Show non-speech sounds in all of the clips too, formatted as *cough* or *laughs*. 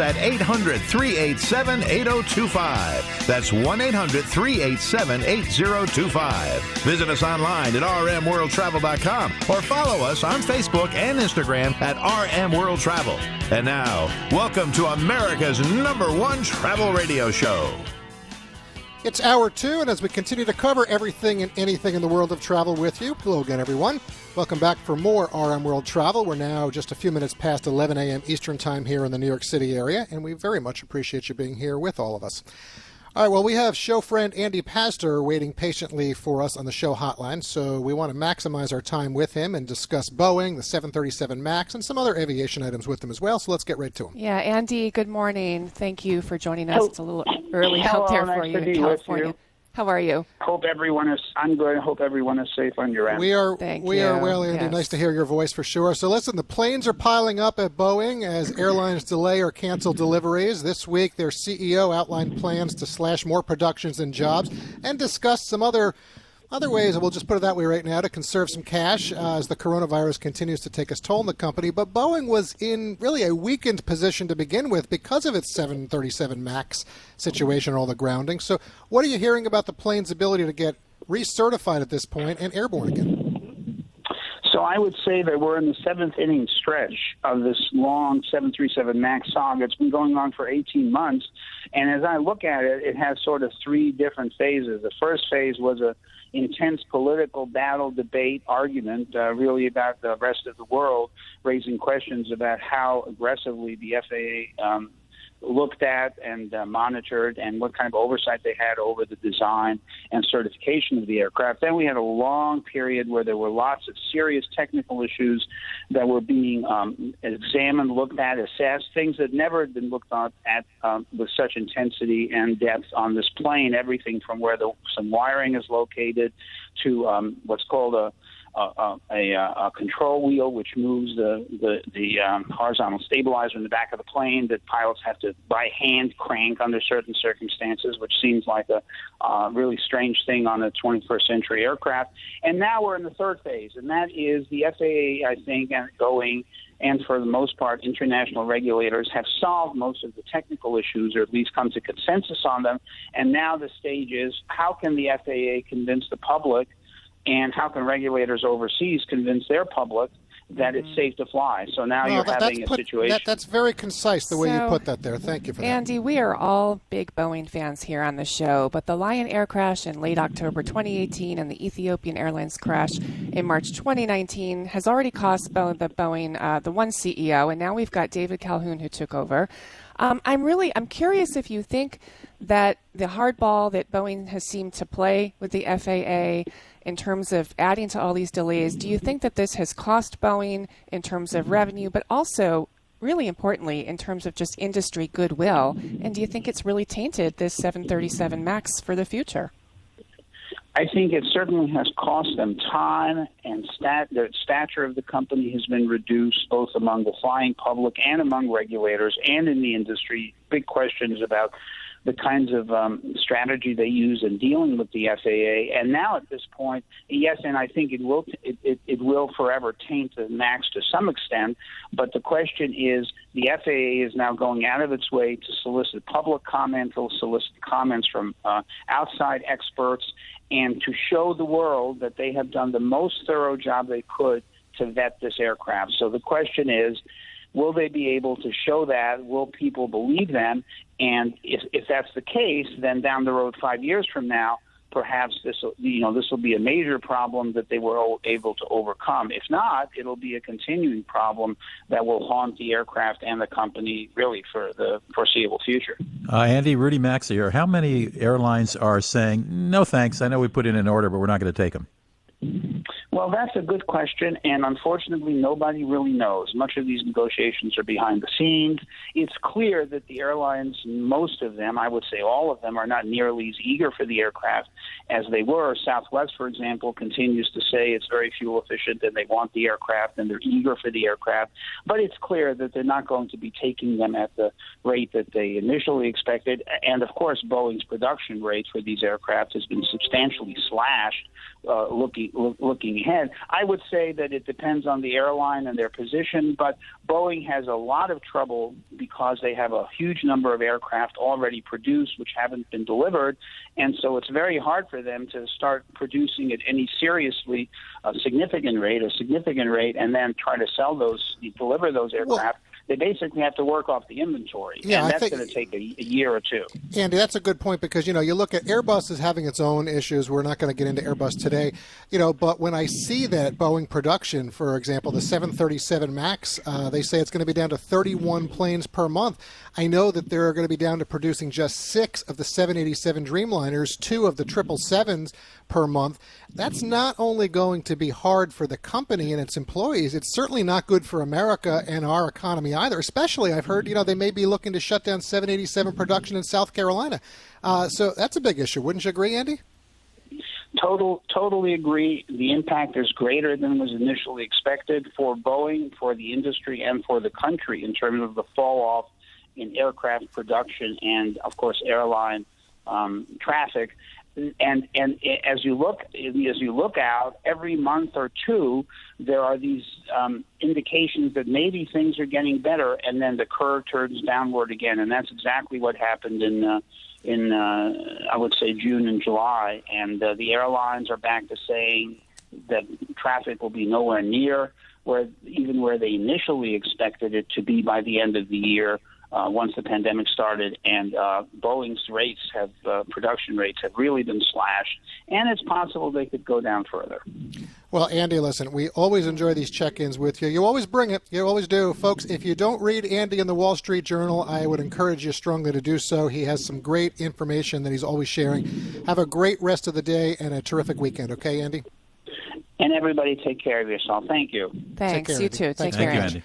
At 800 387 8025. That's 1 800 387 8025. Visit us online at rmworldtravel.com or follow us on Facebook and Instagram at RM World Travel. And now, welcome to America's number one travel radio show. It's hour two, and as we continue to cover everything and anything in the world of travel with you, hello again, everyone. Welcome back for more RM World Travel. We're now just a few minutes past 11 a.m. Eastern Time here in the New York City area, and we very much appreciate you being here with all of us. All right, well, we have show friend Andy Pasztor waiting patiently for us on the show hotline, so we want to maximize our time with him and discuss Boeing, the 737 MAX, and some other aviation items with him as well. So let's get right to him. Yeah, Andy, good morning. Thank you for joining us. It's a little early out there for you in California. How are you? Hope everyone is. I'm good. Hope everyone is safe on your end. We are. Thank we you. are well, Andy. Yes. Nice to hear your voice for sure. So listen, the planes are piling up at Boeing as airlines delay or cancel deliveries. This week, their CEO outlined plans to slash more productions and jobs, and discussed some other other ways, we'll just put it that way right now, to conserve some cash uh, as the coronavirus continues to take its toll on the company. But Boeing was in really a weakened position to begin with because of its 737 MAX situation and all the grounding. So, what are you hearing about the plane's ability to get recertified at this point and airborne again? So I would say that we're in the seventh inning stretch of this long 737 MAX saga. It's been going on for 18 months. And as I look at it, it has sort of three different phases. The first phase was a intense political battle, debate, argument, uh, really about the rest of the world, raising questions about how aggressively the FAA um, looked at and uh, monitored and what kind of oversight they had over the design and certification of the aircraft. Then we had a long period where there were lots of serious technical issues that were being um, examined, looked at, assessed, things that never had been looked at, at um, with such intensity and depth on this plane, everything from where the, some wiring is located to um, what's called a a, a, a, control wheel which moves the the, the um, horizontal stabilizer in the back of the plane that pilots have to by hand crank under certain circumstances, which seems like a really strange thing on a 21st century aircraft. And now we're in the third phase, and that is the FAA, I think, going and for the most part, international regulators have solved most of the technical issues, or at least come to consensus on them. And now the stage is how can the FAA convince the public and how can regulators overseas convince their public that it's safe to fly? So now Well, you're having a put- situation. that- that's very concise the way you put that there. Thank you for that. Andy, we are all big Boeing fans here on the show, but the Lion Air crash in late October 2018 and the Ethiopian Airlines crash in March 2019 has already cost Bo- the Boeing uh, the one CEO, and now we've got David Calhoun who took over. Um, I'm really I'm curious if you think that the hardball that Boeing has seemed to play with the FAA in terms of adding to all these delays, do you think that this has cost Boeing in terms of revenue, but also really importantly in terms of just industry goodwill? And do you think it's really tainted this 737 MAX for the future? I think it certainly has cost them time, and stat- the stature of the company has been reduced both among the flying public and among regulators and in the industry. Big questions about the kinds of um, strategy they use in dealing with the FAA. And now at this point, yes, and I think it will it, it, it will forever taint the MAX to some extent. But the question is, the FAA is now going out of its way to solicit public comment, to solicit comments from uh, outside experts, and to show the world that they have done the most thorough job they could to vet this aircraft. So the question is, will they be able to show that? Will people believe them? And if, if that's the case, then down the road, five years from now, perhaps this you know, this will be a major problem that they were able to overcome. If not, it'll be a continuing problem that will haunt the aircraft and the company really for the foreseeable future. Uh, Andy, Rudy Maxa here. How many airlines are saying, no thanks, I know we put in an order, but we're not going to take them? Well, that's a good question, and unfortunately, nobody really knows. Much of these negotiations are behind the scenes. It's clear that the airlines, most of them, I would say all of them, are not nearly as eager for the aircraft as they were. Southwest, for example, continues to say it's very fuel efficient and they want the aircraft and they're eager for the aircraft. But it's clear that they're not going to be taking them at the rate that they initially expected. And of course, Boeing's production rate for these aircraft has been substantially slashed uh, looking looking ahead. I would say that it depends on the airline and their position, but Boeing has a lot of trouble because they have a huge number of aircraft already produced which haven't been delivered, and so it's very hard for them to start producing at any seriously uh, significant rate, a significant rate, and then try to sell those, deliver those aircraft. Well, they basically have to work off the inventory. Yeah, and that's going to take a, a, year or two. Andy, that's a good point because you know you look at Airbus is having its own issues. We're not going to get into Airbus today, you know. But when I see that Boeing production, for example, the 737 Max, uh, they say it's going to be down to 31 planes per month. I know that they're going to be down to producing just six of the 787 Dreamliners, two of the triple sevens per month. That's not only going to be hard for the company and its employees, it's certainly not good for America and our economy either. Especially, I've heard, you know, they may be looking to shut down 787 production in South Carolina. Uh, so that's a big issue. Wouldn't you agree, Andy? Total, totally agree. The impact is greater than was initially expected for Boeing, for the industry, and for the country in terms of the fall off in aircraft production and, of course, airline um, traffic and and as you look as you look out every month or two, there are these um, indications that maybe things are getting better, and then the curve turns downward again, and that's exactly what happened in uh, in uh, I would say June and July, and uh, the airlines are back to saying that traffic will be nowhere near where even where they initially expected it to be by the end of the year uh, once the pandemic started, and uh, Boeing's rates have uh, production rates have really been slashed, and it's possible they could go down further. Well, Andy, listen, we always enjoy these check-ins with you. You always bring it. You always do, folks. If you don't read Andy in the Wall Street Journal, I would encourage you strongly to do so. He has some great information that he's always sharing. Have a great rest of the day and a terrific weekend. Okay, Andy. And everybody, take care of yourself. Thank you. Thanks. Care, you too. Take care, Thank Andy.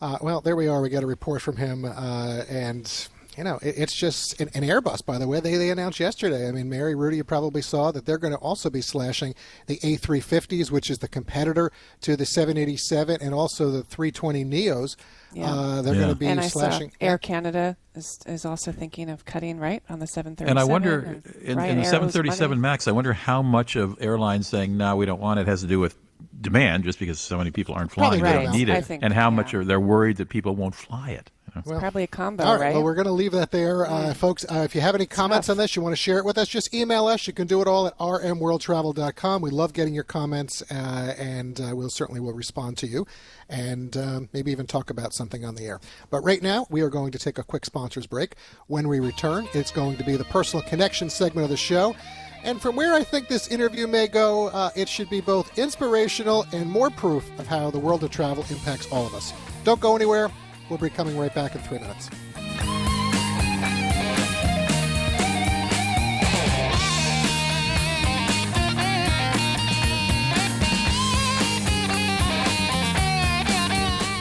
Uh, well, there we are. We got a report from him, uh, and you know, it, it's just an, an, Airbus. By the way, they they announced yesterday. I mean, Mary Rudy, you probably saw that they're going to also be slashing the A350s, which is the competitor to the 787, and also the 320 Neos. Yeah. Uh, they're yeah. going to be and slashing. I saw Air Canada is, is also thinking of cutting right on the 737. And I wonder, in, in the 737 Max, I wonder how much of airlines saying, "No, we don't want it," has to do with demand just because so many people aren't flying, right. they don't need it, think, and how yeah. much are they're worried that people won't fly it. It's well, probably a combo, all right, right? Well, we're going to leave that there, uh, folks. Uh, if you have any comments on this, you want to share it with us, just email us. You can do it all at rmworldtravel.com. We love getting your comments, uh, and uh, we'll certainly will respond to you, and um, maybe even talk about something on the air. But right now, we are going to take a quick sponsors break. When we return, it's going to be the personal connection segment of the show. And from where I think this interview may go, uh, it should be both inspirational and more proof of how the world of travel impacts all of us. Don't go anywhere. We'll be coming right back in three minutes.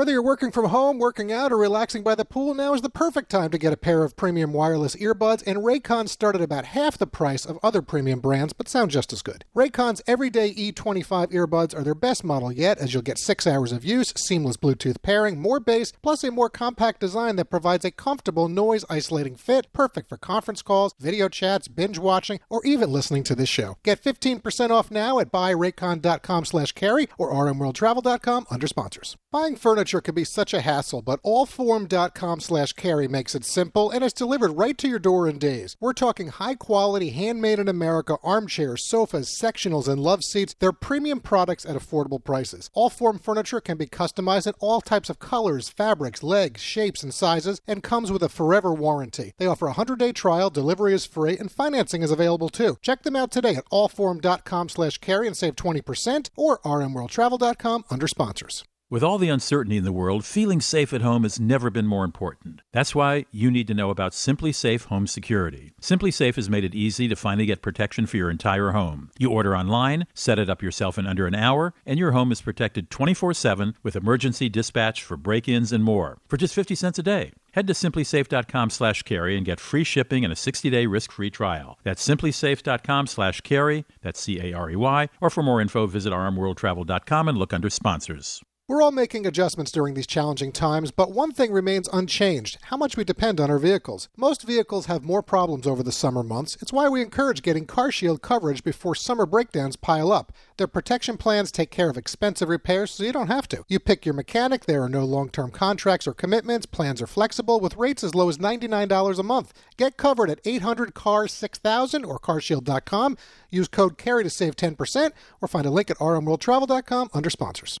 Whether you're working from home, working out, or relaxing by the pool, now is the perfect time to get a pair of premium wireless earbuds, and Raycon start at about half the price of other premium brands, but sound just as good. Raycon's everyday E25 earbuds are their best model yet, as you'll get six hours of use, seamless Bluetooth pairing, more bass, plus a more compact design that provides a comfortable noise isolating fit, perfect for conference calls, video chats, binge watching, or even listening to this show. Get 15% off now at buyraycon.com slash carey or rmworldtravel.com under sponsors. Buying furniture can be such a hassle, but allform.com slash carey makes it simple and it's delivered right to your door in days. We're talking high quality, handmade in America armchairs, sofas, sectionals, and love seats. They're premium products at affordable prices. Allform furniture can be customized in all types of colors, fabrics, legs, shapes, and sizes, and comes with a forever warranty. They offer a 100 day trial, delivery is free, and financing is available too. Check them out today at allform.com slash carey and save 20% or rmworldtravel.com under sponsors. With all the uncertainty in the world, feeling safe at home has never been more important. That's why you need to know about SimpliSafe Home Security. SimpliSafe has made it easy to finally get protection for your entire home. You order online, set it up yourself in under an hour, and your home is protected 24/7 with emergency dispatch for break-ins and more for just 50 cents a day. Head to simplisafe.com/carey and get free shipping and a 60-day risk-free trial. That's simplisafe.com/carey. That's C A R E Y. Or for more info, visit rmworldtravel.com and look under sponsors. We're all making adjustments during these challenging times, but one thing remains unchanged how much we depend on our vehicles. Most vehicles have more problems over the summer months. It's why we encourage getting CarShield coverage before summer breakdowns pile up. Their protection plans take care of expensive repairs so you don't have to. You pick your mechanic, there are no long term contracts or commitments, plans are flexible with rates as low as $99 a month. Get covered at 800 CARS 6000 or carshield.com. Use code CAREY to save 10% or find a link at rmworldtravel.com under sponsors.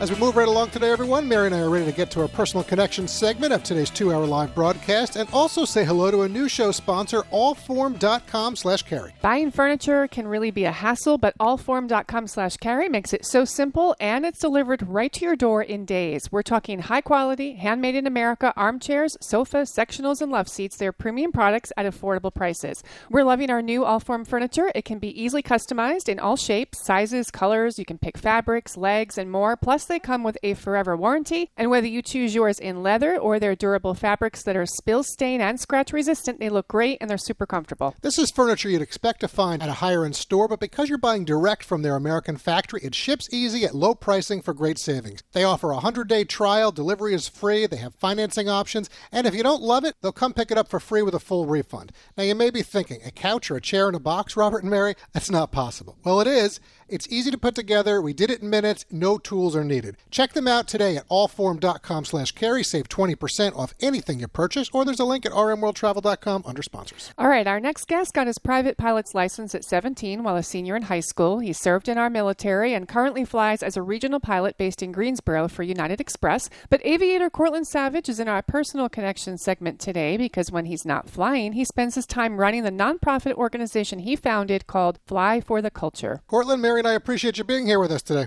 As we move right along today, everyone, Mary and I are ready to get to our personal connection segment of today's two-hour live broadcast, and also say hello to a new show sponsor, allform.com slash carey. Buying furniture can really be a hassle, but allform.com slash carey makes it so simple, and it's delivered right to your door in days. We're talking high-quality, handmade in America armchairs, sofas, sectionals, and love seats. They're premium products at affordable prices. We're loving our new Allform furniture. It can be easily customized in all shapes, sizes, colors. You can pick fabrics, legs, and more. Plus they come with a forever warranty, and whether you choose yours in leather or their durable fabrics that are spill stain and scratch resistant, they look great and they're super comfortable. This is furniture you'd expect to find at a higher end store, but because you're buying direct from their American factory, it ships easy at low pricing for great savings. They offer a 100 day trial, delivery is free, they have financing options, and if you don't love it, they'll come pick it up for free with a full refund. Now, you may be thinking, a couch or a chair in a box, Robert and Mary? That's not possible. Well, it is. It's easy to put together. We did it in minutes. No tools are needed. Check them out today at allform.com slash carey. Save 20% off anything you purchase, or there's a link at rmworldtravel.com under sponsors. All right, our next guest got his private pilot's license at 17 while a senior in high school. He served in our military and currently flies as a regional pilot based in Greensboro for United Express. But aviator Courtland Savage is in our personal connection segment today because when he's not flying, he spends his time running the nonprofit organization he founded called Fly for the Culture. Courtland, Mary and I appreciate you being here with us today.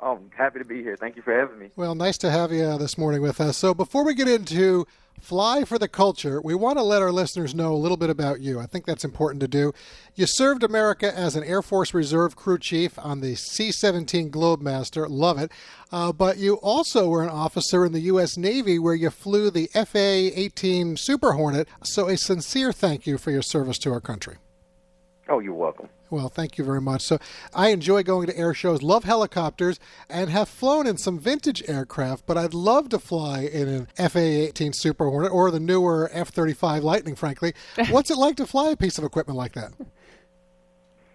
Oh, I'm happy to be here. Thank you for having me. Well, nice to have you uh, this morning with us. So, before we get into Fly for the Culture, we want to let our listeners know a little bit about you. I think that's important to do. You served America as an Air Force Reserve crew chief on the C 17 Globemaster. Love it. Uh, but you also were an officer in the U.S. Navy where you flew the FA 18 Super Hornet. So, a sincere thank you for your service to our country. Oh, you're welcome. Well, thank you very much. So, I enjoy going to air shows, love helicopters, and have flown in some vintage aircraft, but I'd love to fly in an FA 18 Super Hornet or the newer F 35 Lightning, frankly. *laughs* What's it like to fly a piece of equipment like that?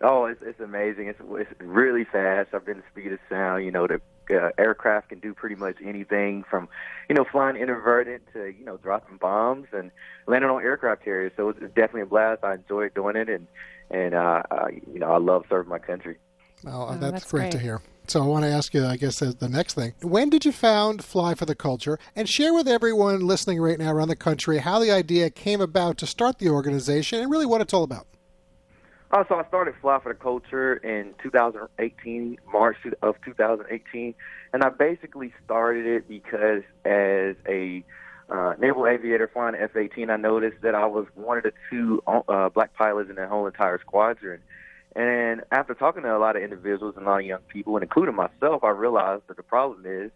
Oh, it's, it's amazing. It's, it's really fast. I've been the speed of sound. You know, the uh, aircraft can do pretty much anything from, you know, flying inverted to, you know, dropping bombs and landing on aircraft carriers. So it's definitely a blast. I enjoy doing it, and and uh, uh, you know I love serving my country. Well, oh, that's, that's great, great, to hear. So I want to ask you, I guess, as the next thing, when did you found Fly for the Culture, and share with everyone listening right now around the country how the idea came about to start the organization and really what it's all about. Uh, so I started Fly for the Culture in 2018, March of 2018, and I basically started it because as a uh, naval aviator flying F-18, I noticed that I was one of the two uh, black pilots in the whole entire squadron. And after talking to a lot of individuals and a lot of young people, and including myself, I realized that the problem is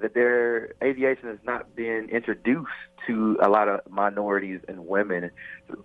that their aviation has not been introduced to a lot of minorities and women.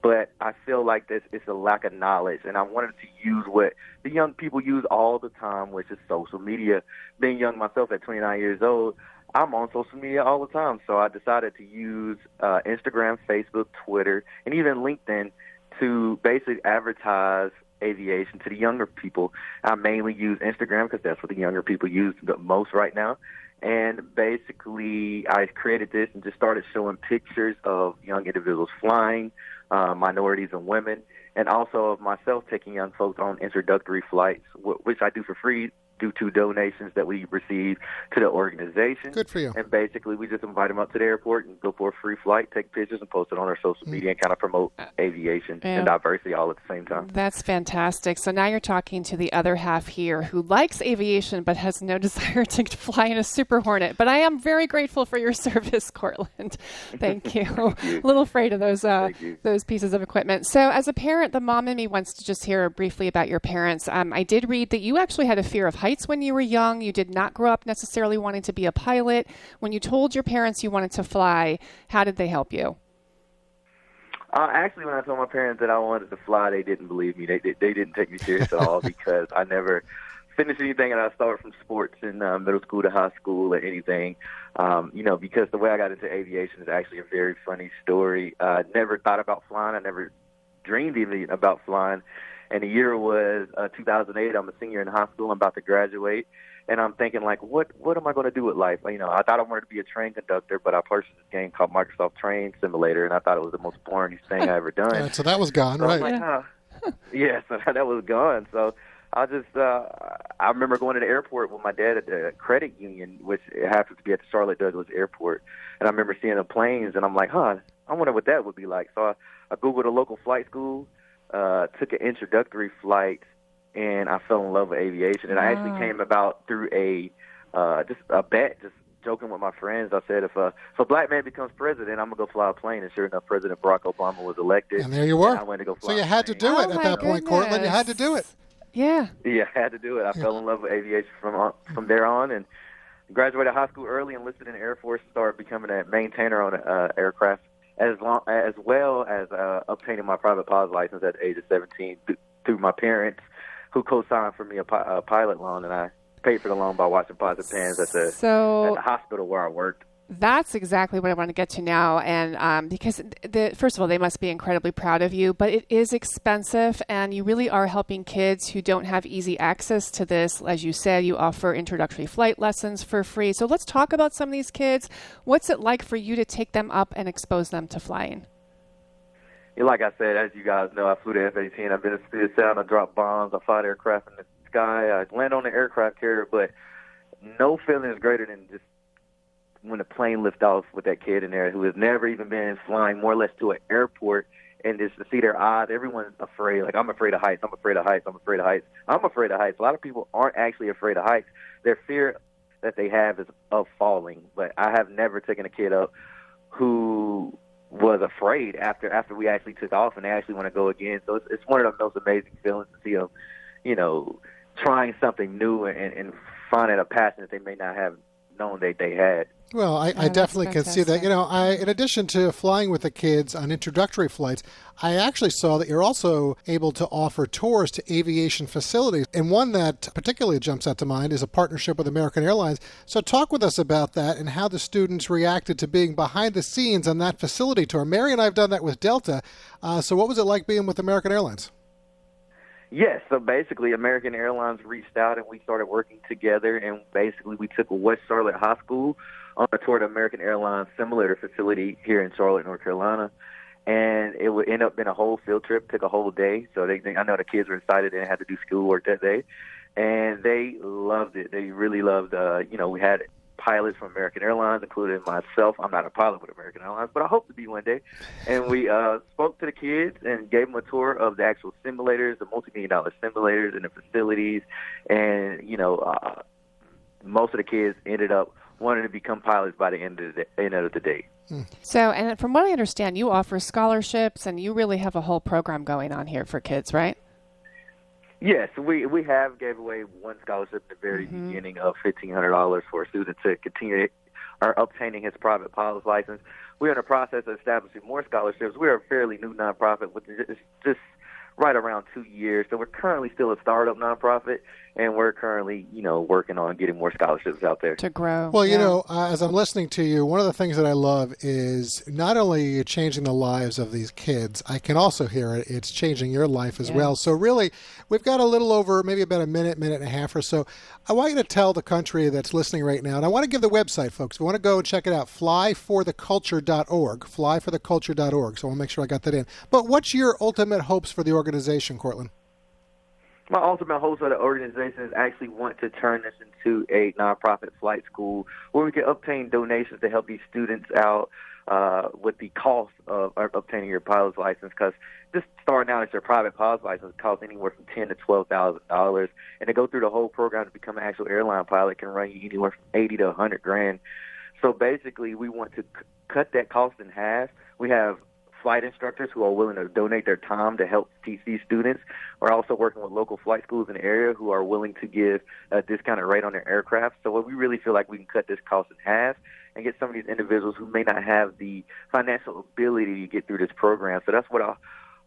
But I feel like this is a lack of knowledge, and I wanted to use what the young people use all the time, which is social media. Being young myself at 29 years old, I'm on social media all the time, so I decided to use uh, Instagram, Facebook, Twitter, and even LinkedIn to basically advertise aviation to the younger people. I mainly use Instagram because that's what the younger people use the most right now. And basically, I created this and just started showing pictures of young individuals flying, uh, minorities and women, and also of myself taking young folks on introductory flights, which I do for free due to donations that we receive to the organization. Good for you. And basically, we just invite them up to the airport and go for a free flight, take pictures, and post it on our social media and kind of promote aviation Yeah. and diversity all at the same time. That's fantastic. So now you're talking to the other half here who likes aviation but has no *laughs* desire to fly in a Super Hornet. But I am very grateful for your *laughs* service, Courtland. *laughs* Thank you. a little afraid of those uh, those pieces of equipment. So as a parent, the mom in me wants to just hear briefly about your parents. Um, I did read that you actually had a fear of heights when you were young. You did not grow up necessarily wanting to be a pilot. When you told your parents you wanted to fly, how did they help you? Uh, actually, when I told my parents that I wanted to fly, they didn't believe me. They they, they didn't take me serious at all *laughs* because I never finished anything, and I started from sports in uh, middle school to high school or anything. Um, you know, because the way I got into aviation is actually a very funny story. Uh, never thought about flying. I never dreamed even about flying. And the year was uh, 2008. I'm a senior in high school. I'm about to graduate, and I'm thinking like, what what am I going to do with life? You know, I thought I wanted to be a train conductor, but I purchased this game called Microsoft Train Simulator, and I thought it was the most boring thing I ever done. *laughs* All right, so that was gone, So right? like, huh. *laughs* yeah, so *laughs* that was gone. So I just, uh, I remember going to the airport with my dad at the credit union, which it happens to be at the Charlotte Douglas Airport. And I remember seeing the planes, and I'm like, huh, I wonder what that would be like. So I, I Googled a local flight school, uh, took an introductory flight, and I fell in love with aviation. And I actually came about through a, uh, just a bet, just joking with my friends. I said, if a, if a black man becomes president, I'm going to go fly a plane. And sure enough, President Barack Obama was elected. And there you were. I went to go fly. So you a had to do it Oh at my that point, Courtland. You had to do it. Yeah. Yeah, I had to do it. I fell in love with aviation from on, from there on, and graduated high school early, enlisted in the Air Force, started becoming a maintainer on uh, aircraft, as long as well as uh, obtaining my private pilot's license at the age of 17 th- through my parents, who co-signed for me a, pi- a pilot loan, and I paid for the loan by watching Positive Pans at the so, at the hospital where I worked. That's exactly what I want to get to now, and um, because the first of all, they must be incredibly proud of you, but it is expensive, and you really are helping kids who don't have easy access to this. As you said, you offer introductory flight lessons for free. So let's talk about some of these kids. What's it like for you to take them up and expose them to flying? Yeah, like I said, as you guys know, I flew the F-18. I've been in Spirit Sound. I dropped bombs. I fought aircraft in the sky. I land on the aircraft carrier, but no feeling is greater than just when the plane lifts off with that kid in there who has never even been flying more or less to an airport and just to see their eyes. Everyone's afraid. Like I'm afraid of heights. I'm afraid of heights. I'm afraid of heights. I'm afraid of heights. A lot of people aren't actually afraid of heights. Their fear that they have is of falling. But I have never taken a kid up who was afraid after after we actually took off and they actually want to go again. So it's, it's one of the most amazing feelings to see them, you know, trying something new and, and finding a passion that they may not have known they they had. Well, I, I definitely can see that. You know, I in addition to flying with the kids on introductory flights, I actually saw that you're also able to offer tours to aviation facilities. And one that particularly jumps out to mind is a partnership with American Airlines. So talk with us about that and how the students reacted to being behind the scenes on that facility tour. Mary and I have done that with Delta. Uh, so what was it like being with American Airlines? Yes, so basically American Airlines reached out and we started working together and basically we took West Charlotte High School on a tour to American Airlines simulator facility here in Charlotte, North Carolina. And it would end up being a whole field trip, took a whole day. So they, they I know the kids were excited and had to do schoolwork that day. And they loved it. They really loved uh, you know, we had pilots from American Airlines, including myself. I'm not a pilot with American Airlines, but I hope to be one day. And we uh, spoke to the kids and gave them a tour of the actual simulators, the multi-million dollar simulators, and the facilities. And you know, uh, most of the kids ended up wanting to become pilots by the end of the day, end of the day. So, and from what I understand, you offer scholarships, and you really have a whole program going on here for kids, right? Yes, we we have gave away one scholarship at the very mm-hmm. beginning of fifteen hundred dollars for a student to continue or obtaining his private pilot's license. We're in the process of establishing more scholarships. We're a fairly new nonprofit with just right around two years. So we're currently still a startup nonprofit, and we're currently, you know, working on getting more scholarships out there to grow. Well, you know, uh, as I'm listening to you, one of the things that I love is not only changing the lives of these kids, I can also hear it. It's changing your life as yeah. well. So really, we've got a little over maybe about a minute, minute and a half or so. I want you to tell the country that's listening right now, and I want to give the website, folks. If you want to go and check it out, flyfortheculture.org, flyfortheculture.org. So I want to make sure I got that in. But what's your ultimate hopes for the organization, Courtland? my ultimate hope for the organization is actually want to turn this into a nonprofit flight school where we can obtain donations to help these students out uh, with the cost of, obtaining your pilot's license. Because just starting out as your private pilot's license costs anywhere from ten to twelve thousand dollars, and to go through the whole program to become an actual airline pilot can run you anywhere from eighty to a hundred grand. So basically, we want to c- cut that cost in half. We have flight instructors who are willing to donate their time to help teach these students. We're also working with local flight schools in the area who are willing to give a discounted rate on their aircraft. So what we really feel like we can cut this cost in half and get some of these individuals who may not have the financial ability to get through this program. So that's what I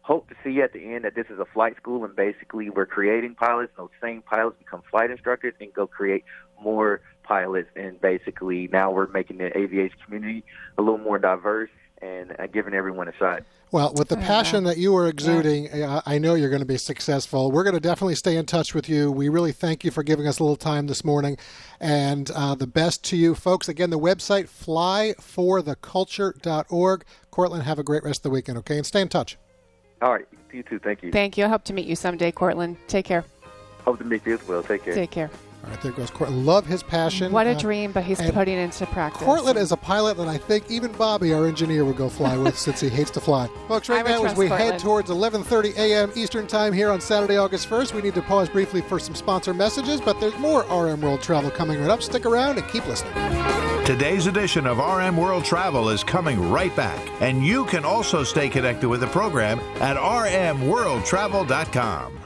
hope to see at the end that this is a flight school and basically we're creating pilots. Those same pilots become flight instructors and go create more pilots. And basically now we're making the aviation community a little more diverse and uh, giving everyone a shot. Well, with the passion that you are exuding, yeah. I know you're going to be successful. We're going to definitely stay in touch with you. We really thank you for giving us a little time this morning, and uh, the best to you, folks. Again, the website flyfortheculture.org. Courtland, have a great rest of the weekend, okay? And stay in touch. All right, you too. Thank you. Thank you. I hope to meet you someday, Courtland. Take care. Hope to meet you as well. Take care. Take care. All right, there goes Courtland. Love his passion. What a uh, dream, but he's putting into practice. Courtland is a pilot that I think even Bobby, our engineer, would go fly with *laughs* since he hates to fly. Folks, right now as we Courtland. head towards 11:30 a.m. Eastern Time here on Saturday, August 1st, we need to pause briefly for some sponsor messages, but there's more RM World Travel coming right up. Stick around and keep listening. Today's edition of RM World Travel is coming right back, and you can also stay connected with the program at rmworldtravel.com.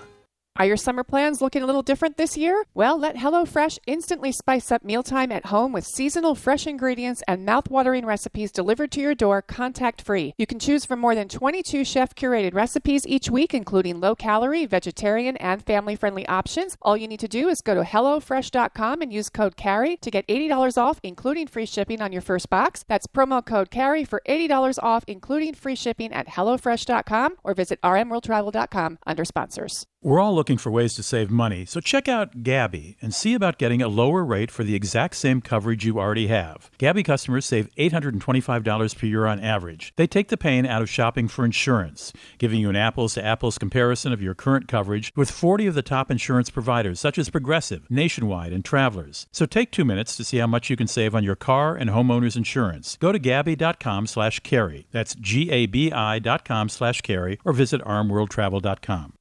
Are your summer plans looking a little different this year? Well, let HelloFresh instantly spice up mealtime at home with seasonal fresh ingredients and mouth-watering recipes delivered to your door contact-free. You can choose from more than 22 chef-curated recipes each week, including low-calorie, vegetarian, and family-friendly options. All you need to do is go to HelloFresh.com and use code CAREY to get $80 off, including free shipping on your first box. That's promo code CAREY for $80 off, including free shipping at HelloFresh.com or visit rmworldtravel.com under sponsors. We're all looking for ways to save money, so check out Gabi and see about getting a lower rate for the exact same coverage you already have. Gabi customers save $825 per year on average. They take the pain out of shopping for insurance, giving you an apples to apples comparison of your current coverage with 40 of the top insurance providers such as Progressive, Nationwide, and Travelers. So take 2 minutes to see how much you can save on your car and homeowners insurance. Go to gabi.com/carey. That's g a b i.com/carey or visit rmworldtravel.com.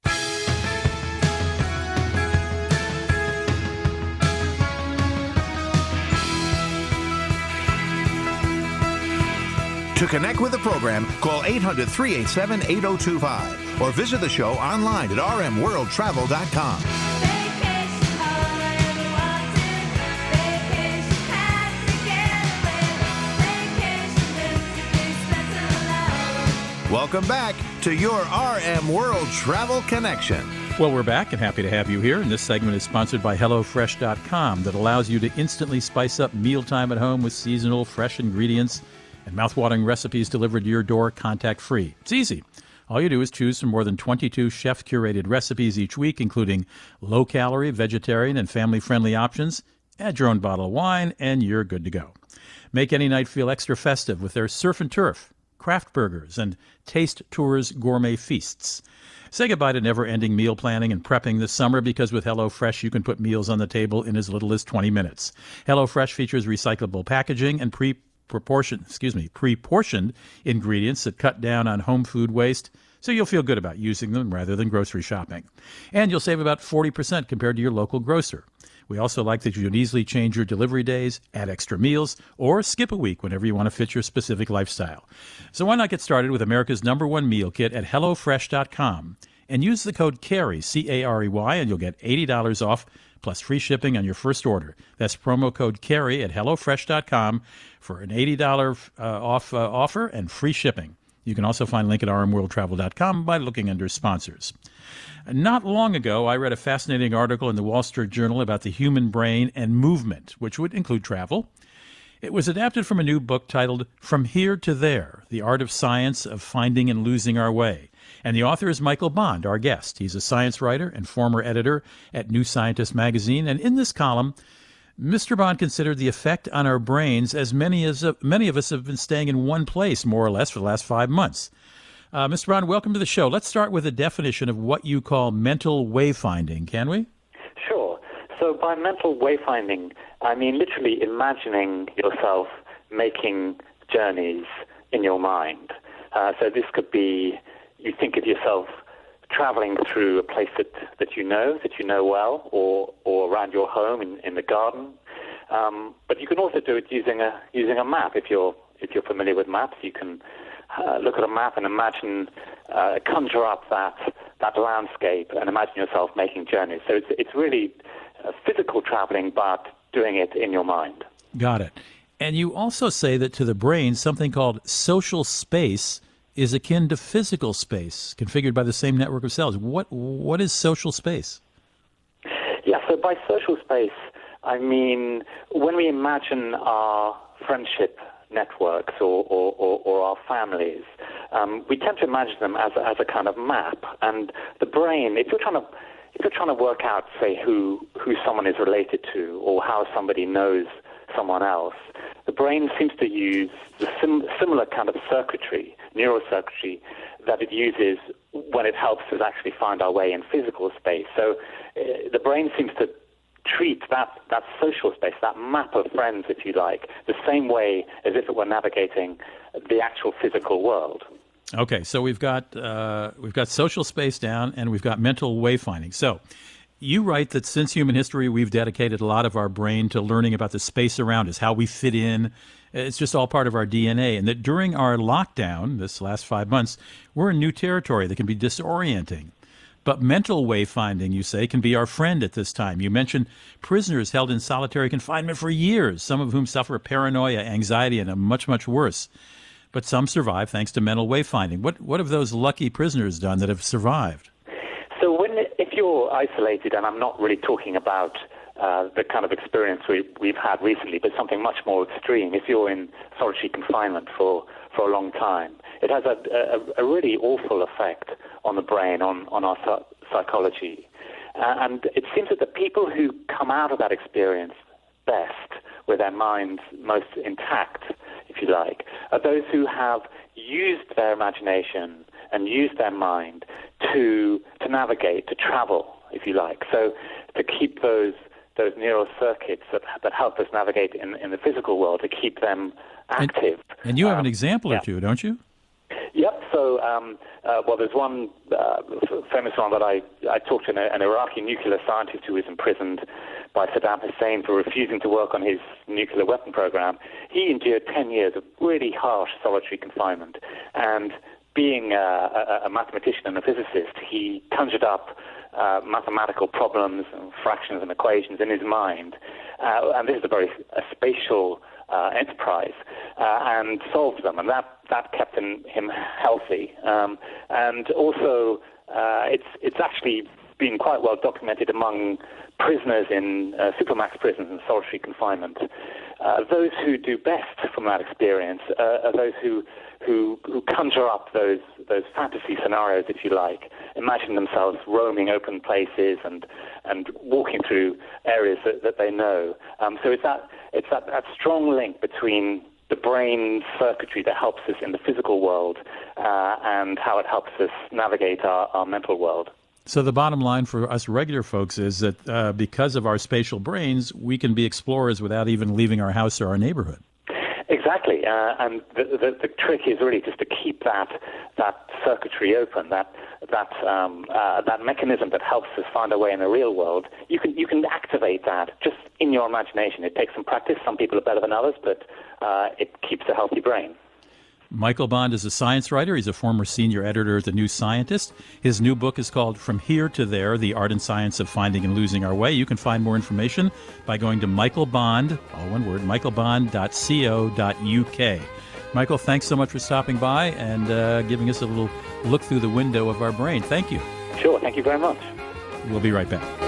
To connect with the program, call 800 387 8025 or visit the show online at rmworldtravel.com. Welcome back to your RM World Travel Connection. Well, we're back and happy to have you here. And this segment is sponsored by HelloFresh.com that allows you to instantly spice up mealtime at home with seasonal, fresh ingredients and mouthwatering recipes delivered to your door contact free. It's easy. All you do is choose from more than 22 chef curated recipes each week, including low calorie, vegetarian, and family friendly options. Add your own bottle of wine, and you're good to go. Make any night feel extra festive with their surf and turf, craft burgers, and taste tours gourmet feasts. Say goodbye to never ending meal planning and prepping this summer because with HelloFresh you can put meals on the table in as little as 20 minutes. HelloFresh features recyclable packaging and pre proportion, excuse me, pre-portioned ingredients that cut down on home food waste, so you'll feel good about using them rather than grocery shopping. And you'll save about 40% compared to your local grocer. We also like that you can easily change your delivery days, add extra meals, or skip a week whenever you want to fit your specific lifestyle. So why not get started with America's number one meal kit at HelloFresh.com and use the code CAREY, C A R E Y, and you'll get $80 off plus free shipping on your first order. That's promo code CAREY at HelloFresh.com for an $80 uh, off uh, offer and free shipping. You can also find link at rmworldtravel.com by looking under sponsors. Not long ago, I read a fascinating article in the Wall Street Journal about the human brain and movement, which would include travel. It was adapted from a new book titled From Here to There The Art of Science of Finding and Losing Our Way. And the author is Michael Bond, our guest. He's a science writer and former editor at New Scientist magazine. And in this column, Mr. Bond considered the effect on our brains as many as many of us have been staying in one place more or less for the last five months. Uh, Mr. Bond, welcome to the show. Let's start with a definition of what you call mental wayfinding, can we? Sure. So, by mental wayfinding, I mean literally imagining yourself making journeys in your mind. Uh, so, this could be you think of yourself traveling through a place that, that you know, that you know well, or, or around your home in, in the garden. Um, but you can also do it using a, using a map. If you're, if you're familiar with maps, you can uh, look at a map and imagine, uh, conjure up that that landscape and imagine yourself making journeys. So it's it's really uh, physical traveling, but doing it in your mind. Got it. And you also say that to the brain, something called social space is akin to physical space, configured by the same network of cells. What what is social space? Yeah. So by social space, I mean when we imagine our friendship networks or, or, or, or our families, um, we tend to imagine them as, as a kind of map. And the brain, if you're trying to if you're trying to work out, say, who, who someone is related to or how somebody knows someone else, the brain seems to use the sim- similar kind of circuitry, neurocircuitry, that it uses when it helps us actually find our way in physical space. So uh, the brain seems to treat that, that social space, that map of friends, if you like, the same way as if it were navigating the actual physical world. Okay, so we've got uh, we've got social space down, and we've got mental wayfinding. So, you write that since human history, we've dedicated a lot of our brain to learning about the space around us, how we fit in. It's just all part of our DNA, and that during our lockdown, this last five months, we're in new territory that can be disorienting. But mental wayfinding, you say, can be our friend at this time. You mentioned prisoners held in solitary confinement for years, some of whom suffer paranoia, anxiety, and much, much worse. But some survive thanks to mental wayfinding. What, what have those lucky prisoners done that have survived? So, when, if you're isolated, and I'm not really talking about uh, the kind of experience we, we've had recently, but something much more extreme, if you're in solitary confinement for, for a long time, it has a, a, a really awful effect on the brain, on, on our psychology. Uh, and it seems that the people who come out of that experience best, with their minds most intact, if you like, are those who have used their imagination and used their mind to to navigate, to travel, if you like. So to keep those those neural circuits that that help us navigate in, in the physical world, to keep them active. And, and you have um, an example yeah. or two, don't you? Yep. So, um, uh, well, there's one uh, famous one that I, I talked to an, an Iraqi nuclear scientist who was imprisoned by Saddam Hussein for refusing to work on his nuclear weapon program. He endured 10 years of really harsh solitary confinement. And being a, a, a mathematician and a physicist, he conjured up uh, mathematical problems and fractions and equations in his mind. Uh, and this is a very a spatial uh, enterprise uh, and solved them, and that that kept him, him healthy. Um, and also, uh, it's it's actually been quite well documented among prisoners in uh, supermax prisons and solitary confinement. Uh, those who do best from that experience uh, are those who, who, who conjure up those, those fantasy scenarios, if you like, imagine themselves roaming open places and, and walking through areas that, that they know. Um, so it's, that, it's that, that strong link between the brain circuitry that helps us in the physical world uh, and how it helps us navigate our, our mental world. So the bottom line for us regular folks is that uh, because of our spatial brains, we can be explorers without even leaving our house or our neighborhood. Exactly, uh, and the, the, the, trick is really just to keep that that circuitry open, that that um, uh, that mechanism that helps us find our way in the real world. You can you can activate that just in your imagination. It takes some practice. Some people are better than others, but uh, it keeps a healthy brain. Michael Bond is a science writer. He's a former senior editor at The New Scientist. His new book is called From Here to There The Art and Science of Finding and Losing Our Way. You can find more information by going to Michael Bond, all one word, michaelbond.co.uk. Michael, thanks so much for stopping by and uh, giving us a little look through the window of our brain. Thank you. Sure, thank you very much. We'll be right back.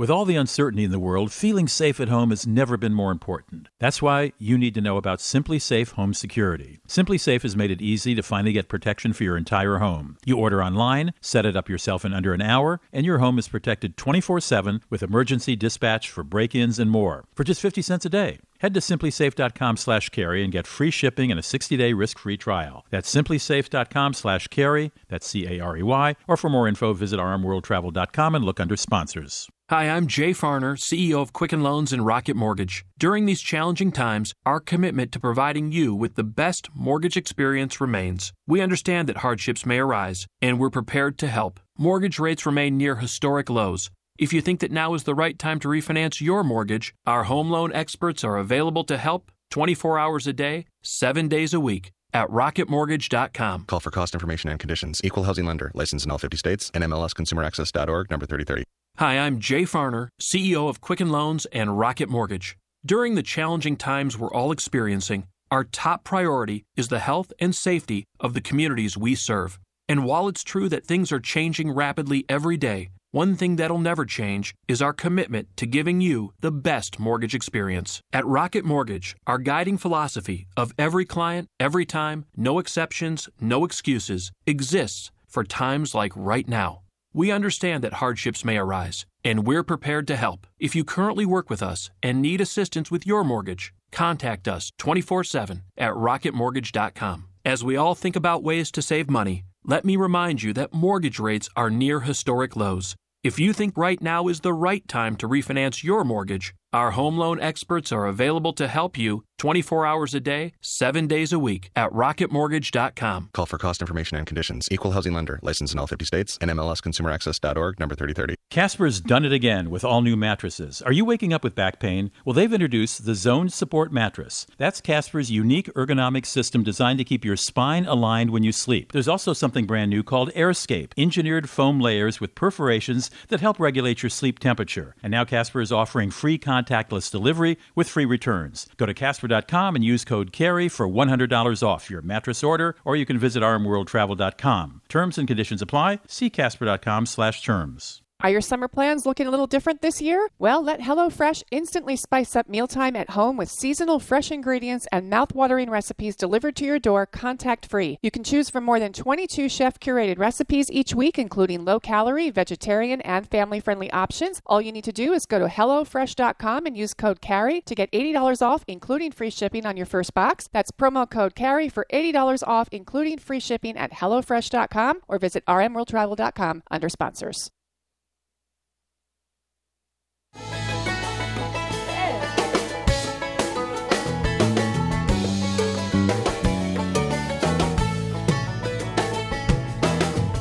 With all the uncertainty in the world, feeling safe at home has never been more important. That's why you need to know about SimpliSafe Home Security. SimpliSafe has made it easy to finally get protection for your entire home. You order online, set it up yourself in under an hour, and your home is protected 24 7 with emergency dispatch for break ins and more for just 50 cents a day. Head to simplisafe.com slash carey and get free shipping and a 60-day risk-free trial. That's simplisafe.com slash carey, that's C-A-R-E-Y, or for more info, visit rmworldtravel.com and look under sponsors. Hi, I'm Jay Farner, CEO of Quicken Loans and Rocket Mortgage. During these challenging times, our commitment to providing you with the best mortgage experience remains. We understand that hardships may arise, and we're prepared to help. Mortgage rates remain near historic lows. If you think that now is the right time to refinance your mortgage, our home loan experts are available to help 24 hours a day, 7 days a week at rocketmortgage.com. Call for cost information and conditions. Equal housing lender. Licensed in all 50 states. NMLSconsumeraccess.org. Number 3030. Hi, I'm Jay Farner, CEO of Quicken Loans and Rocket Mortgage. During the challenging times we're all experiencing, our top priority is the health and safety of the communities we serve. And while it's true that things are changing rapidly every day, one thing that'll never change is our commitment to giving you the best mortgage experience. At Rocket Mortgage, our guiding philosophy of every client, every time, no exceptions, no excuses exists for times like right now. We understand that hardships may arise, and we're prepared to help. If you currently work with us and need assistance with your mortgage, contact us 24 7 at rocketmortgage.com. As we all think about ways to save money, let me remind you that mortgage rates are near historic lows. If you think right now is the right time to refinance your mortgage, our home loan experts are available to help you 24 hours a day, 7 days a week at rocketmortgage.com. Call for cost information and conditions. Equal housing lender. Licensed in all 50 states. NMLSconsumeraccess.org Number 3030. Casper's done it again with all new mattresses. Are you waking up with back pain? Well, they've introduced the Zone Support Mattress. That's Casper's unique ergonomic system designed to keep your spine aligned when you sleep. There's also something brand new called AirScape, engineered foam layers with perforations that help regulate your sleep temperature. And now Casper is offering free contactless delivery with free returns. Go to Casper.com and use code CAREY for $100 off your mattress order, or you can visit rmworldtravel.com. Terms and conditions apply. See Casper.com slash terms. Are your summer plans looking a little different this year? Well, let HelloFresh instantly spice up mealtime at home with seasonal fresh ingredients and mouthwatering recipes delivered to your door contact free. You can choose from more than 22 chef curated recipes each week, including low calorie, vegetarian, and family friendly options. All you need to do is go to HelloFresh.com and use code CAREY to get $80 off, including free shipping on your first box. That's promo code CAREY for $80 off, including free shipping at HelloFresh.com or visit RMWorldTravel.com under sponsors.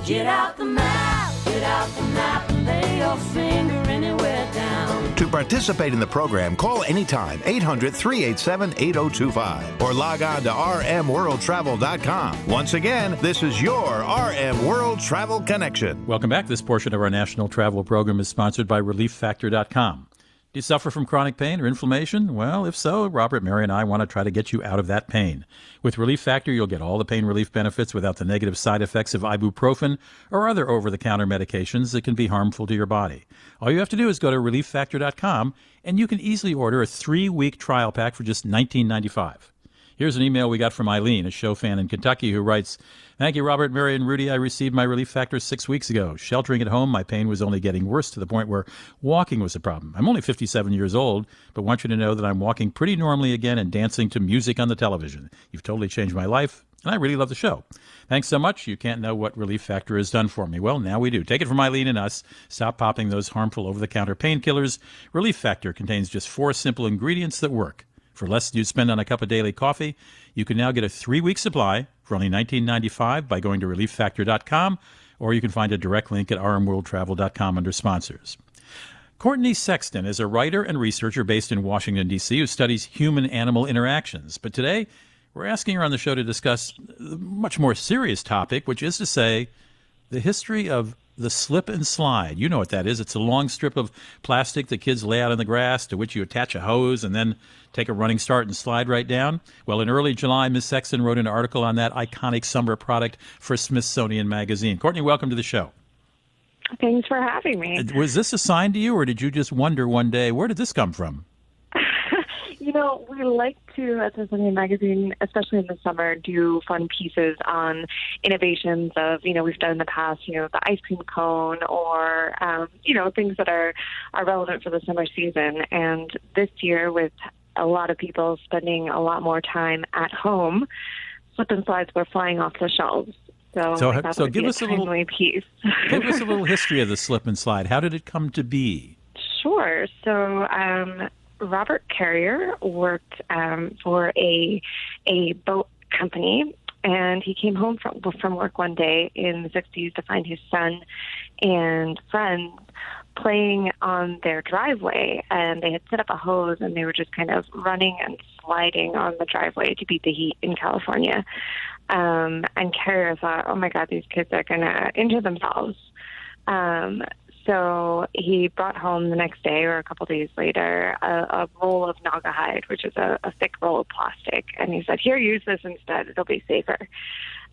Get out the map, get out the map, and lay your finger anywhere down. To participate in the program, call anytime 800 387 8025 or log on to rmworldtravel.com. Once again, this is your RM World Travel Connection. Welcome back. This portion of our national travel program is sponsored by ReliefFactor.com. Do you suffer from chronic pain or inflammation? Well, if so, Robert, Mary, and I want to try to get you out of that pain. With Relief Factor, you'll get all the pain relief benefits without the negative side effects of ibuprofen or other over the counter medications that can be harmful to your body. All you have to do is go to relieffactor.com and you can easily order a three week trial pack for just $19.95. Here's an email we got from Eileen, a show fan in Kentucky, who writes Thank you, Robert, Mary, and Rudy. I received my relief factor six weeks ago. Sheltering at home, my pain was only getting worse to the point where walking was a problem. I'm only 57 years old, but want you to know that I'm walking pretty normally again and dancing to music on the television. You've totally changed my life, and I really love the show. Thanks so much. You can't know what Relief Factor has done for me. Well, now we do. Take it from Eileen and us. Stop popping those harmful over the counter painkillers. Relief Factor contains just four simple ingredients that work. For less than you'd spend on a cup of daily coffee, you can now get a three week supply for only $19.95 by going to relieffactor.com, or you can find a direct link at rmworldtravel.com under sponsors. Courtney Sexton is a writer and researcher based in Washington, D.C., who studies human animal interactions. But today, we're asking her on the show to discuss a much more serious topic, which is to say, the history of the slip and slide. You know what that is. It's a long strip of plastic the kids lay out on the grass to which you attach a hose and then take a running start and slide right down. Well, in early July, Ms. Sexton wrote an article on that iconic summer product for Smithsonian Magazine. Courtney, welcome to the show. Thanks for having me. Uh, was this assigned to you, or did you just wonder one day, where did this come from? You know, we like to, at Smithsonian Magazine, especially in the summer, do fun pieces on innovations of, you know, we've done in the past, you know, the ice cream cone or, um, you know, things that are, are relevant for the summer season. And this year, with a lot of people spending a lot more time at home, slip and slides were flying off the shelves. So, so, so *laughs* give us a little piece. give us a little history of the slip and slide. How did it come to be? Sure. So, um, Robert Carrier worked um, for a a boat company, and he came home from from work one day in the '60s to find his son and friends playing on their driveway, and they had set up a hose, and they were just kind of running and sliding on the driveway to beat the heat in California. Um, and Carrier thought, "Oh my God, these kids are gonna injure themselves." Um, so he brought home the next day or a couple days later a, a roll of Naugahyde, which is a, a thick roll of plastic, and he said, "Here, use this instead. It'll be safer."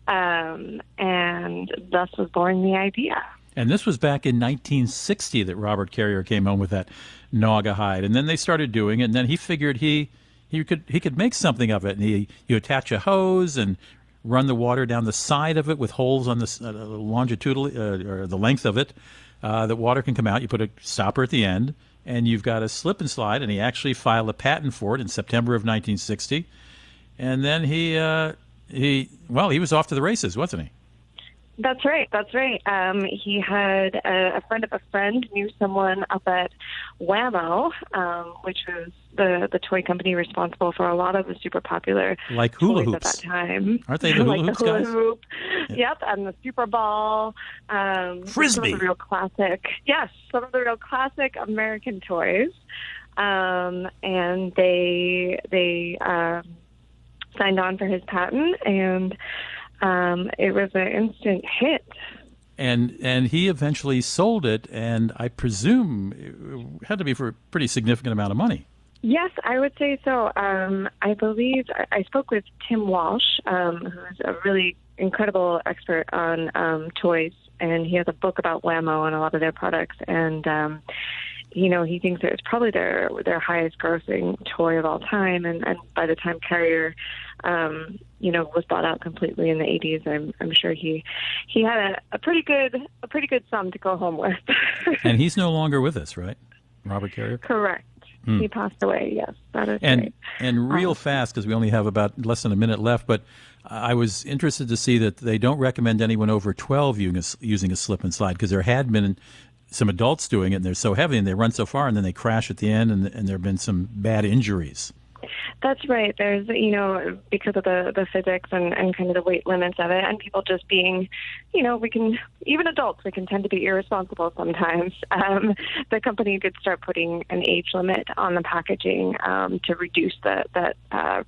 Um, and thus was born the idea. And this was back in 1960 that Robert Carrier came home with that Naugahyde, and then they started doing it. And then he figured he he could he could make something of it. And he you attach a hose and run the water down the side of it with holes on the uh, longitudinal uh, or the length of it. Uh, that water can come out. You put a stopper at the end, and you've got a slip and slide. And he actually filed a patent for it in September of 1960. And then he uh, he well he was off to the races, wasn't he? That's right. That's right. Um, he had a, a friend of a friend knew someone up at Wham-O, um, which was the the toy company responsible for a lot of the super popular like hula toys hoops at that time. Aren't they the *laughs* hula like hoops the hula guys? hoop. Yep, and the Super Ball. Um, Some Frisbee. of the real classic. Yes, some of the real classic American toys. Um, and they they um, signed on for his patent and um, it was an instant hit. and and he eventually sold it, and I presume it had to be for a pretty significant amount of money. Yes, I would say so. Um, I believe I, spoke with Tim Walsh, um, who's a really incredible expert on um, toys, and he has a book about Wham-O and a lot of their products. And um, you know, he thinks that it's probably their their highest grossing toy of all time. And, and by the time Carrier, um, you know, was bought out completely in the 80s, I'm I'm sure he he had a, a pretty good a pretty good sum to go home with. *laughs* and he's no longer with us, right? Robert Carrier. Correct. Hmm. He passed away. Yes, that is And right. and real fast because we only have about less than a minute left, but I was interested to see that they don't recommend anyone over 12 using a, using a slip and slide because there had been some adults doing it and they're so heavy and they run so far and then they crash at the end and, and there have been some bad injuries. That's right. There's, you know, because of the the physics and and kind of the weight limits of it, and people just being, you know, we can even adults we can tend to be irresponsible sometimes. *laughs* Um, the company did start putting an age limit on the packaging um, to reduce the that uh,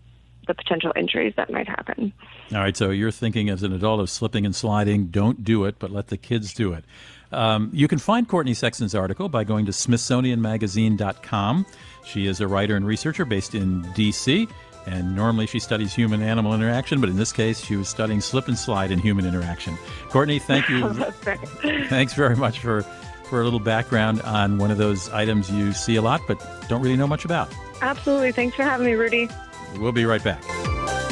the potential injuries that might happen. All right, so you're thinking as an adult of slipping and sliding, don't do it, but let the kids do it. Um, you can find Courtney Sexton's article by going to SmithsonianMagazine.com. She is a writer and researcher based in D.C., and normally she studies human animal interaction, but in this case, she was studying slip and slide in human interaction. Courtney, thank you. *laughs* Thanks very much for, for a little background on one of those items you see a lot but don't really know much about. Absolutely. Thanks for having me, Rudy. We'll be right back.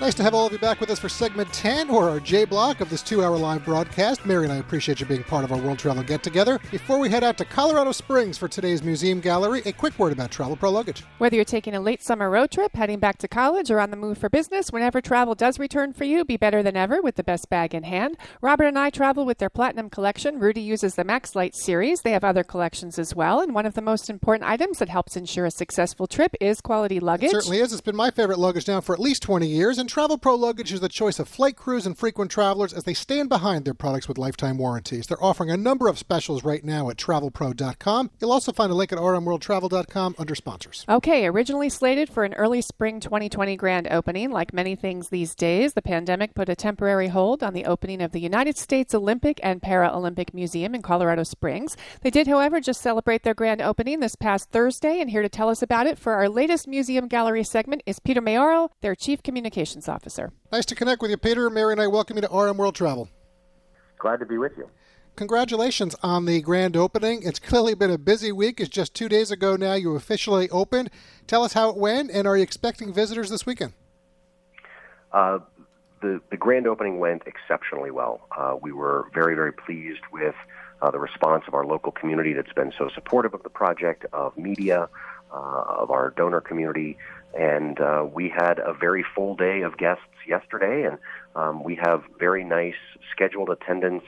Nice to have all of you back with us for segment 10 or our J block of this two hour live broadcast. Mary and I appreciate you being part of our World Travel Get Together. Before we head out to Colorado Springs for today's museum gallery, a quick word about Travel Pro luggage. Whether you're taking a late summer road trip, heading back to college, or on the move for business, whenever travel does return for you, be better than ever with the best bag in hand. Robert and I travel with their Platinum collection. Rudy uses the Max Light series. They have other collections as well. And one of the most important items that helps ensure a successful trip is quality luggage. It certainly is. It's been my favorite luggage now for at least 20 years, and Travel Pro luggage is the choice of flight crews and frequent travelers as they stand behind their products with lifetime warranties. They're offering a number of specials right now at travelpro.com. You'll also find a link at rmworldtravel.com under sponsors. Okay, originally slated for an early spring 2020 grand opening, like many things these days, the pandemic put a temporary hold on the opening of the United States Olympic and Paralympic Museum in Colorado Springs. They did, however, just celebrate their grand opening this past Thursday, and here to tell us about it for our latest museum gallery segment is Peter Maiurro, their Chief Communications Officer. Nice to connect with you, Peter. Mary and I welcome you to RM World Travel. Glad to be with you. Congratulations on the grand opening. It's clearly been a busy week. It's just two days ago now you officially opened. Tell us how it went, and are you expecting visitors this weekend? Uh, the, the grand opening went exceptionally well. Uh, we were very, very pleased with uh, the response of our local community that's been so supportive of the project, of media, uh, of our donor community. And uh, we had a very full day of guests yesterday, and um, we have very nice scheduled attendance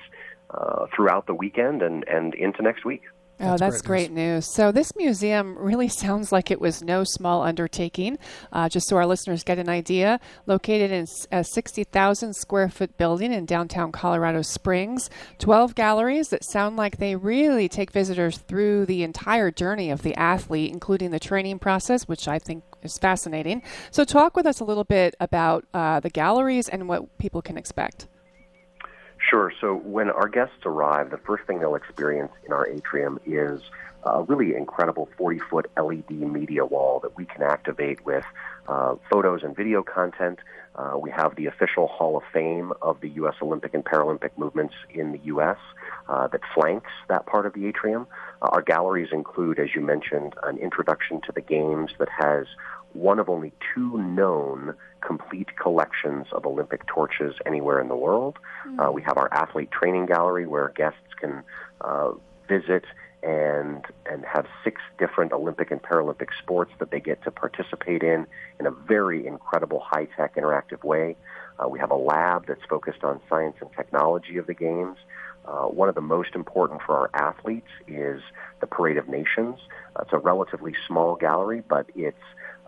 uh, throughout the weekend and, and into next week. Oh, that's, great, news. So, this museum really *laughs* sounds like it was no small undertaking. Uh, just so our listeners get an idea, located in a 60,000 square foot building in downtown Colorado Springs, 12 galleries that sound like they really take visitors through the entire journey of the athlete, including the training process, which I think is fascinating. So, talk with us a little bit about uh, the galleries and what people can expect. Sure. So when our guests arrive, the first thing they'll experience in our atrium is a really incredible 40 foot LED media wall that we can activate with uh, photos and video content. Uh, we have the official Hall of Fame of the U.S. Olympic and Paralympic movements in the U.S. Uh, that flanks that part of the atrium. Uh, our galleries include, as you mentioned, an introduction to the games that has one of only two known complete collections of Olympic torches anywhere in the world. Mm-hmm. Uh, we have our athlete training gallery where guests can uh, visit and and have six different Olympic and Paralympic sports that they get to participate in in a very incredible high tech interactive way. Uh, we have a lab that's focused on science and technology of the games. Uh, one of the most important for our athletes is the Parade of Nations. Uh, it's a relatively small gallery, but it's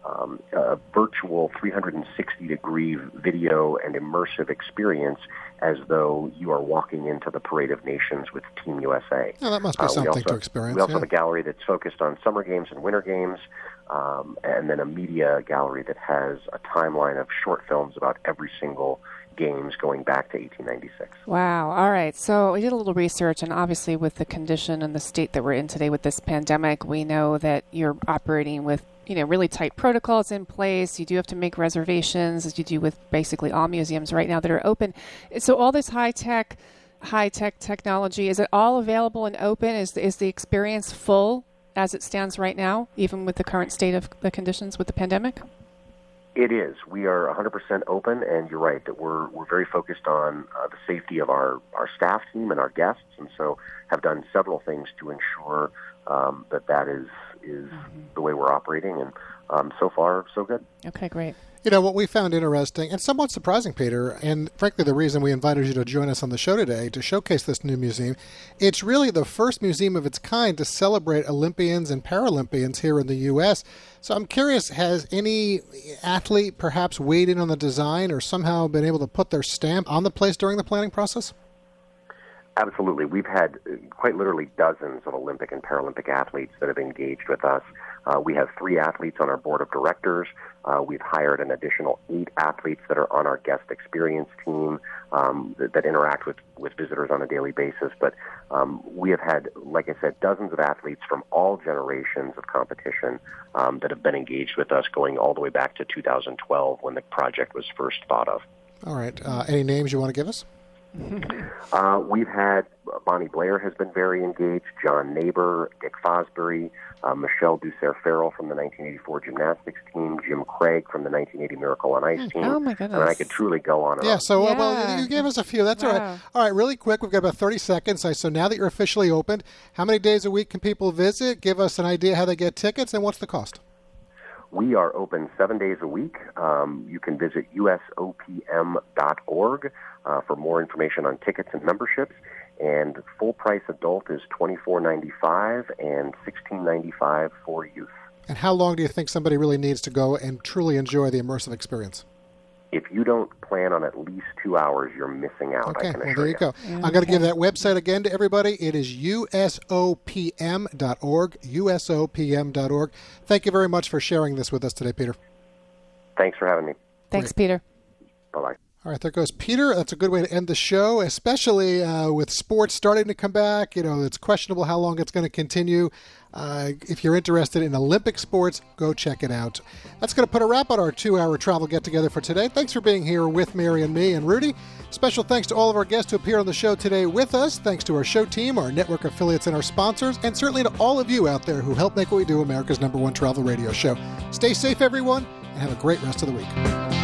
um, a virtual 360 degree video and immersive experience as though you are walking into the Parade of Nations with Team USA. Oh, that must be uh, something also, to experience. We also yeah. have a gallery that's focused on summer games and winter games, um, and then a media gallery that has a timeline of short films about every single games going back to 1896. Wow. All right. So we did a little research, and obviously, with the condition and the state that we're in today with this pandemic, we know that you're operating with you know really tight protocols in place. You do have to make reservations, as you do with basically all museums right now that are open. So all this high tech, high tech technology is it all available and open? Is is the experience full as it stands right now, even with the current state of the conditions with the pandemic? It is. We are 100% open, and you're right that we're we're very focused on uh, the safety of our our staff team and our guests, and so have done several things to ensure um, that that is is mm-hmm. the way we're operating, and um, so far so good. Okay, great. You know, what we found interesting and somewhat surprising, Peter, and frankly, the reason we invited you to join us on the show today to showcase this new museum, it's really the first museum of its kind to celebrate Olympians and Paralympians here in the U.S. So I'm curious, has any athlete perhaps weighed in on the design or somehow been able to put their stamp on the place during the planning process? Absolutely. We've had uh, quite literally dozens of Olympic and Paralympic athletes that have engaged with us. Uh, we have three athletes on our board of directors. Uh, we've hired an additional eight athletes that are on our guest experience team um, that, that, interact with, with visitors on a daily basis. But um, we have had, like I said, dozens of athletes from all generations of competition um, that have been engaged with us going all the way back to 2012 when the project was first thought of. All right. Uh, any names you want to give us? *laughs* Uh, we've had Bonnie Blair has been very engaged, John Naber, Dick Fosbury, uh, Michelle Dusserre Farrell from the 1984 gymnastics team, Jim Craig from the 1980 Miracle on Ice team. Oh, my goodness! And I could truly go on and Yeah, on. so Yeah. well, you gave us a few. That's all Wow. right. All right, really quick. We've got about 30 seconds. So now that you're officially opened, how many days a week can people visit? Give us an idea how they get tickets and what's the cost. We are open seven days a week. Um, you can visit usopm.org uh, for more information on tickets and memberships. And full price adult is twenty four ninety five and sixteen ninety five for youth. And how long do you think somebody really needs to go and truly enjoy the immersive experience? If you don't plan on at least two hours, you're missing out. I Okay, can well, there you go. I'm going to give that website again to everybody. It is usopm.org, usopm.org. Thank you very much for sharing this with us today, Peter. Thanks for having me. Thanks, Peter. Bye bye. All right, there goes Peter. That's a good way to end the show, especially uh, with sports starting to come back. You know, it's questionable how long it's going to continue. Uh, if you're interested in Olympic sports, go check it out. That's going to put a wrap on our two hour travel get together for today. Thanks for being here with Mary and me and Rudy. Special thanks to all of our guests who appear on the show today with us. Thanks to our show team, our network affiliates, and our sponsors, and certainly to all of you out there who help make what we do America's number one travel radio show. Stay safe, everyone, and have a great rest of the week.